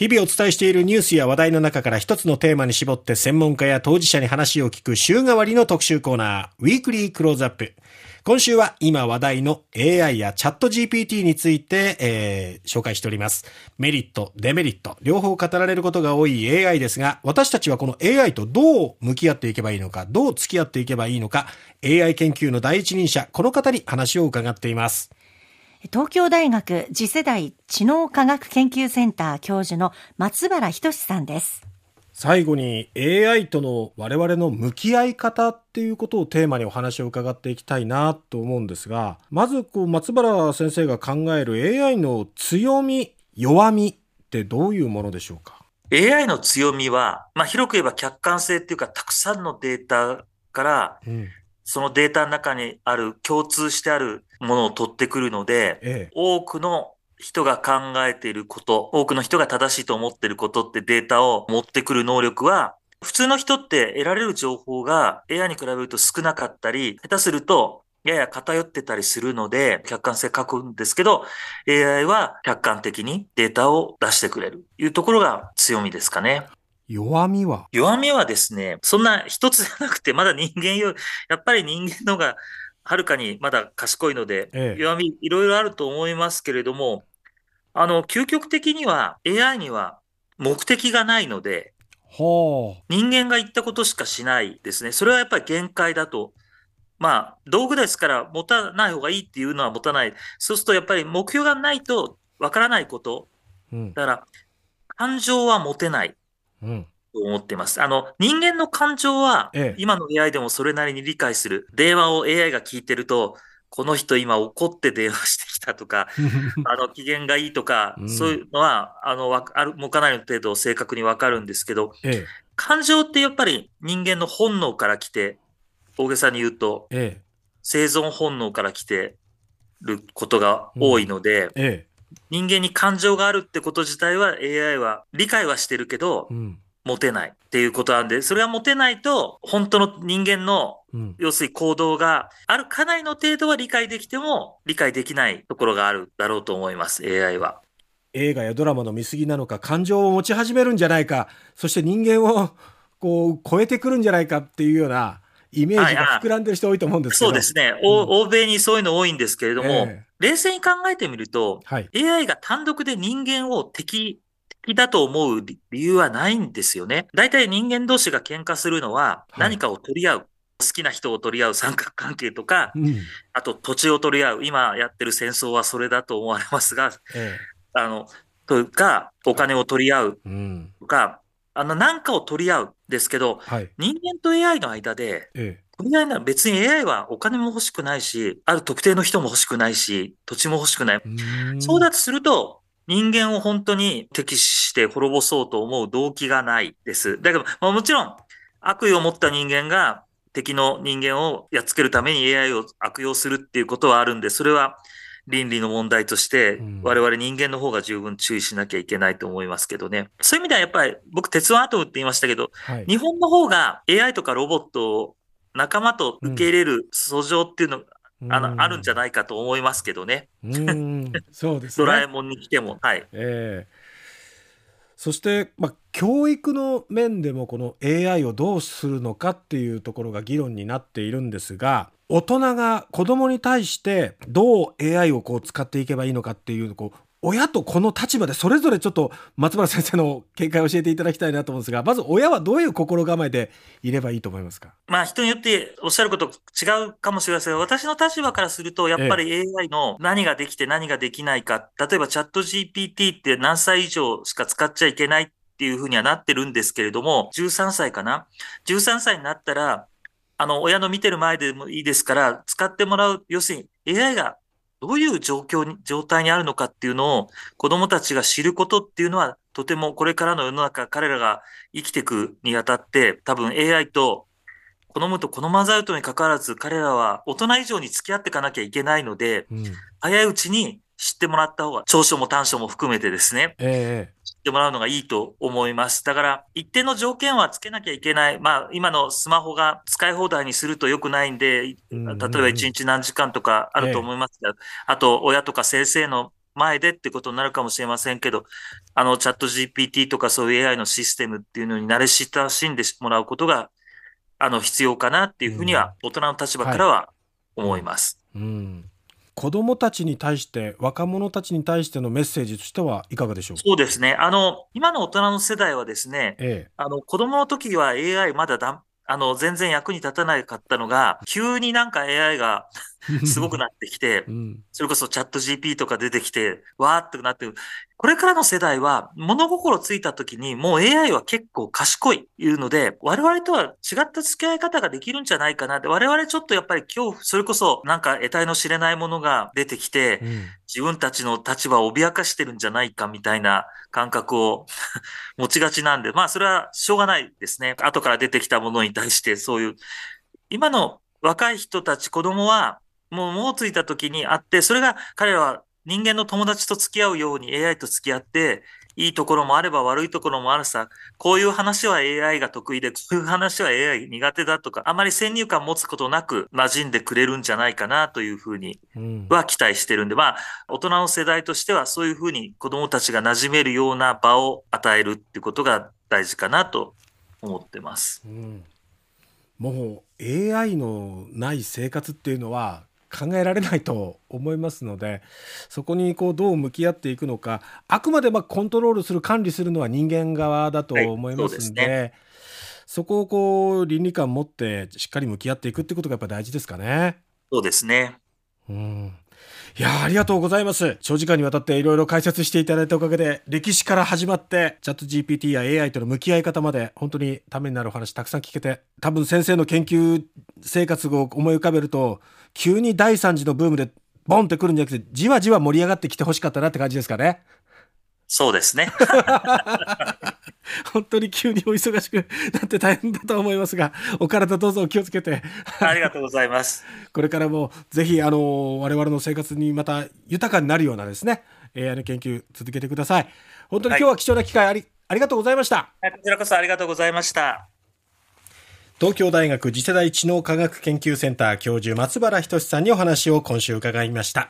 日々お伝えしているニュースや話題の中から一つのテーマに絞って専門家や当事者に話を聞く週替わりの特集コーナー、ウィークリークローズアップ。今週は今話題の AI やチャット GPT について、えー、紹介しております。メリット、デメリット、両方語られることが多い AI ですが、私たちはこの AI とどう向き合っていけばいいのか、どう付き合っていけばいいのか、AI 研究の第一人者、この方に話を伺っています。東京大学次世代知能科学研究センター教授の松原仁さんです。最後に AI との我々の向き合い方っていうことをテーマにお話を伺っていきたいなと思うんですが、まずこう松原先生が考える AI の強み、弱みってどういうものでしょうか？AI の強みは、まあ、広く言えば客観性っていうか、たくさんのデータから、うん、そのデータの中にある共通してあるものを取ってくるので、ええ、多くの人が考えていること、多くの人が正しいと思っていることってデータを持ってくる能力は、普通の人って得られる情報が AI に比べると少なかったり、下手するとやや偏ってたりするので、客観性書くんですけど、AI は客観的にデータを出してくれるというところが強みですかね。弱みは？弱みはですね、そんな一つじゃなくて、まだ人間よ、やっぱり人間のがはるかにまだ賢いので、ええ、弱みいろいろあると思いますけれども、あの、究極的には AI には目的がないので、人間が言ったことしかしないですね。それはやっぱり限界だと。まあ、道具ですから持たない方がいいっていうのは持たない。そうするとやっぱり目標がないとわからないこと。うん、だから、感情は持てない。うんと思ってます。あの、人間の感情は、今の AI でもそれなりに理解する。電話を AI が聞いてると、この人今怒って電話してきたとか、あの、機嫌がいいとか、うん、そういうのは、あの、わある、もかなりの程度正確にわかるんですけど、ええ、感情ってやっぱり人間の本能から来て、大げさに言うと、ええ、生存本能から来てることが多いので、うん、人間に感情があるってこと自体は AI は理解はしてるけど、うん持てないっていうことなんで、それが持てないと、本当の人間の、要するに行動がある、かなりの程度は理解できても、理解できないところがあるだろうと思います、AI は。映画やドラマの見過ぎなのか、感情を持ち始めるんじゃないか、そして人間をこう超えてくるんじゃないかっていうようなイメージが膨らんでる人多いと思うんですけど、そうですね、うん、欧米にそういうの多いんですけれども、えー、冷静に考えてみると、はい、AI が単独で人間を敵きだと思う理由はないんですよね。大体人間同士が喧嘩するのは何かを取り合う。はい、好きな人を取り合う三角関係とか、うん、あと土地を取り合う。今やってる戦争はそれだと思われますが、ええ、あの、というか、お金を取り合うとか、うん、あの、なんかを取り合うですけど、はい、人間と AI の間で、ええ取り合いなら別に AI はお金も欲しくないし、ある特定の人も欲しくないし、土地も欲しくない。そうだとすると、人間を本当に敵視して滅ぼそうと思う動機がないです。だけど、まあ、もちろん、悪意を持った人間が敵の人間をやっつけるために AI を悪用するっていうことはあるんで、それは倫理の問題として、我々人間の方が十分注意しなきゃいけないと思いますけどね。そういう意味ではやっぱり、僕、鉄腕アトムって言いましたけど、はい、日本の方が AI とかロボットを仲間と受け入れる訴状っていうのあの、あるんじゃないかと思いますけどね。そうですね。ドラえもんに来ても。はい。ええー、そして、まあ、教育の面でもこの AI をどうするのかっていうところが議論になっているんですが、大人が子供に対してどう AI をこう使っていけばいいのかっていうこう親とこの立場でそれぞれちょっと松原先生の見解を教えていただきたいなと思うんですがまず親はどういう心構えでいればいいと思いますか？まあ人によっておっしゃること違うかもしれません。が私の立場からするとやっぱり AI の何ができて何ができないか、ええ、例えばチャット GPT って何歳以上しか使っちゃいけないっていうふうにはなってるんですけれども13歳かな？13歳になったらあの親の見てる前でもいいですから使ってもらう。要するに AI がどういう状況に、状態にあるのかっていうのを子供たちが知ることっていうのは、とてもこれからの世の中、彼らが生きていくにあたって、多分 AI と好むと好まざるとに関わらず、彼らは大人以上に付き合っていかなきゃいけないので、うん、早いうちに知ってもらった方が、長所も短所も含めてですね、えてもらうのがいいと思います。だから、一定の条件はつけなきゃいけない。まあ、今のスマホが使い放題にすると良くないんで、例えば1日何時間とかあると思いますが、えー、あと、親とか先生の前でってことになるかもしれませんけど、あの、チャット GPT とかそういう AI のシステムっていうのに慣れ親しんでもらうことが、あの、必要かなっていうふうには、大人の立場からは思います。うん、うん子供たちに対して、若者たちに対してのメッセージとしてはいかがでしょう？そうですね。あの、今の大人の世代はですね、ええ、あの、子供の時は AI まだだあの、全然役に立たなかったのが、急になんか AI が すごくなってきて、うん、それこそチャット GP とか出てきて、わーってなって、これからの世代は物心ついた時にもう AI は結構賢いいうので、我々とは違った付き合い方ができるんじゃないかなって、我々ちょっとやっぱり恐怖、それこそなんか得体の知れないものが出てきて、うん、自分たちの立場を脅かしてるんじゃないかみたいな感覚を 持ちがちなんで、まあそれはしょうがないですね。後から出てきたものに対してそういう、今の若い人たち、子供はもう、もうついた時にあって、それが彼らは人間の友達と付き合うように AI と付き合って、いいところもあれば悪いところもあるさ、こういう話は AI が得意で、こういう話は AI 苦手だとか、あまり先入観持つことなく馴染んでくれるんじゃないかなというふうには期待してるんで、うん、まあ、大人の世代としてはそういうふうに子供たちが馴染めるような場を与えるってことが大事かなと思ってます。うん、もう AI のない生活っていうのは考えられないと思いますのでそこにこうどう向き合っていくのかあくまでまコントロールする管理するのは人間側だと思いますんではいそでね、そこをこう倫理観持ってしっかり向き合っていくってことがやっぱ大事ですかね。そうですね。うんいやありがとうございます。長時間にわたっていろいろ解説していただいたおかげで、歴史から始まって、チャット GPT や AI との向き合い方まで、本当にためになるお話たくさん聞けて、多分先生の研究生活を思い浮かべると、急に第3次のブームでボンってくるんじゃなくて、じわじわ盛り上がってきてほしかったなって感じですかね。そうですね。本当に急にお忙しくなって大変だと思いますが、お体どうぞお気をつけて。ありがとうございます。これからもぜひ、あの、我々の生活にまた豊かになるようなですね、AI の研究続けてください。本当に今日は貴重な機会あり、はい、ありがとうございました。こちらこそありがとうございました。東京大学次世代知能科学研究センター教授松原仁さんにお話を今週伺いました。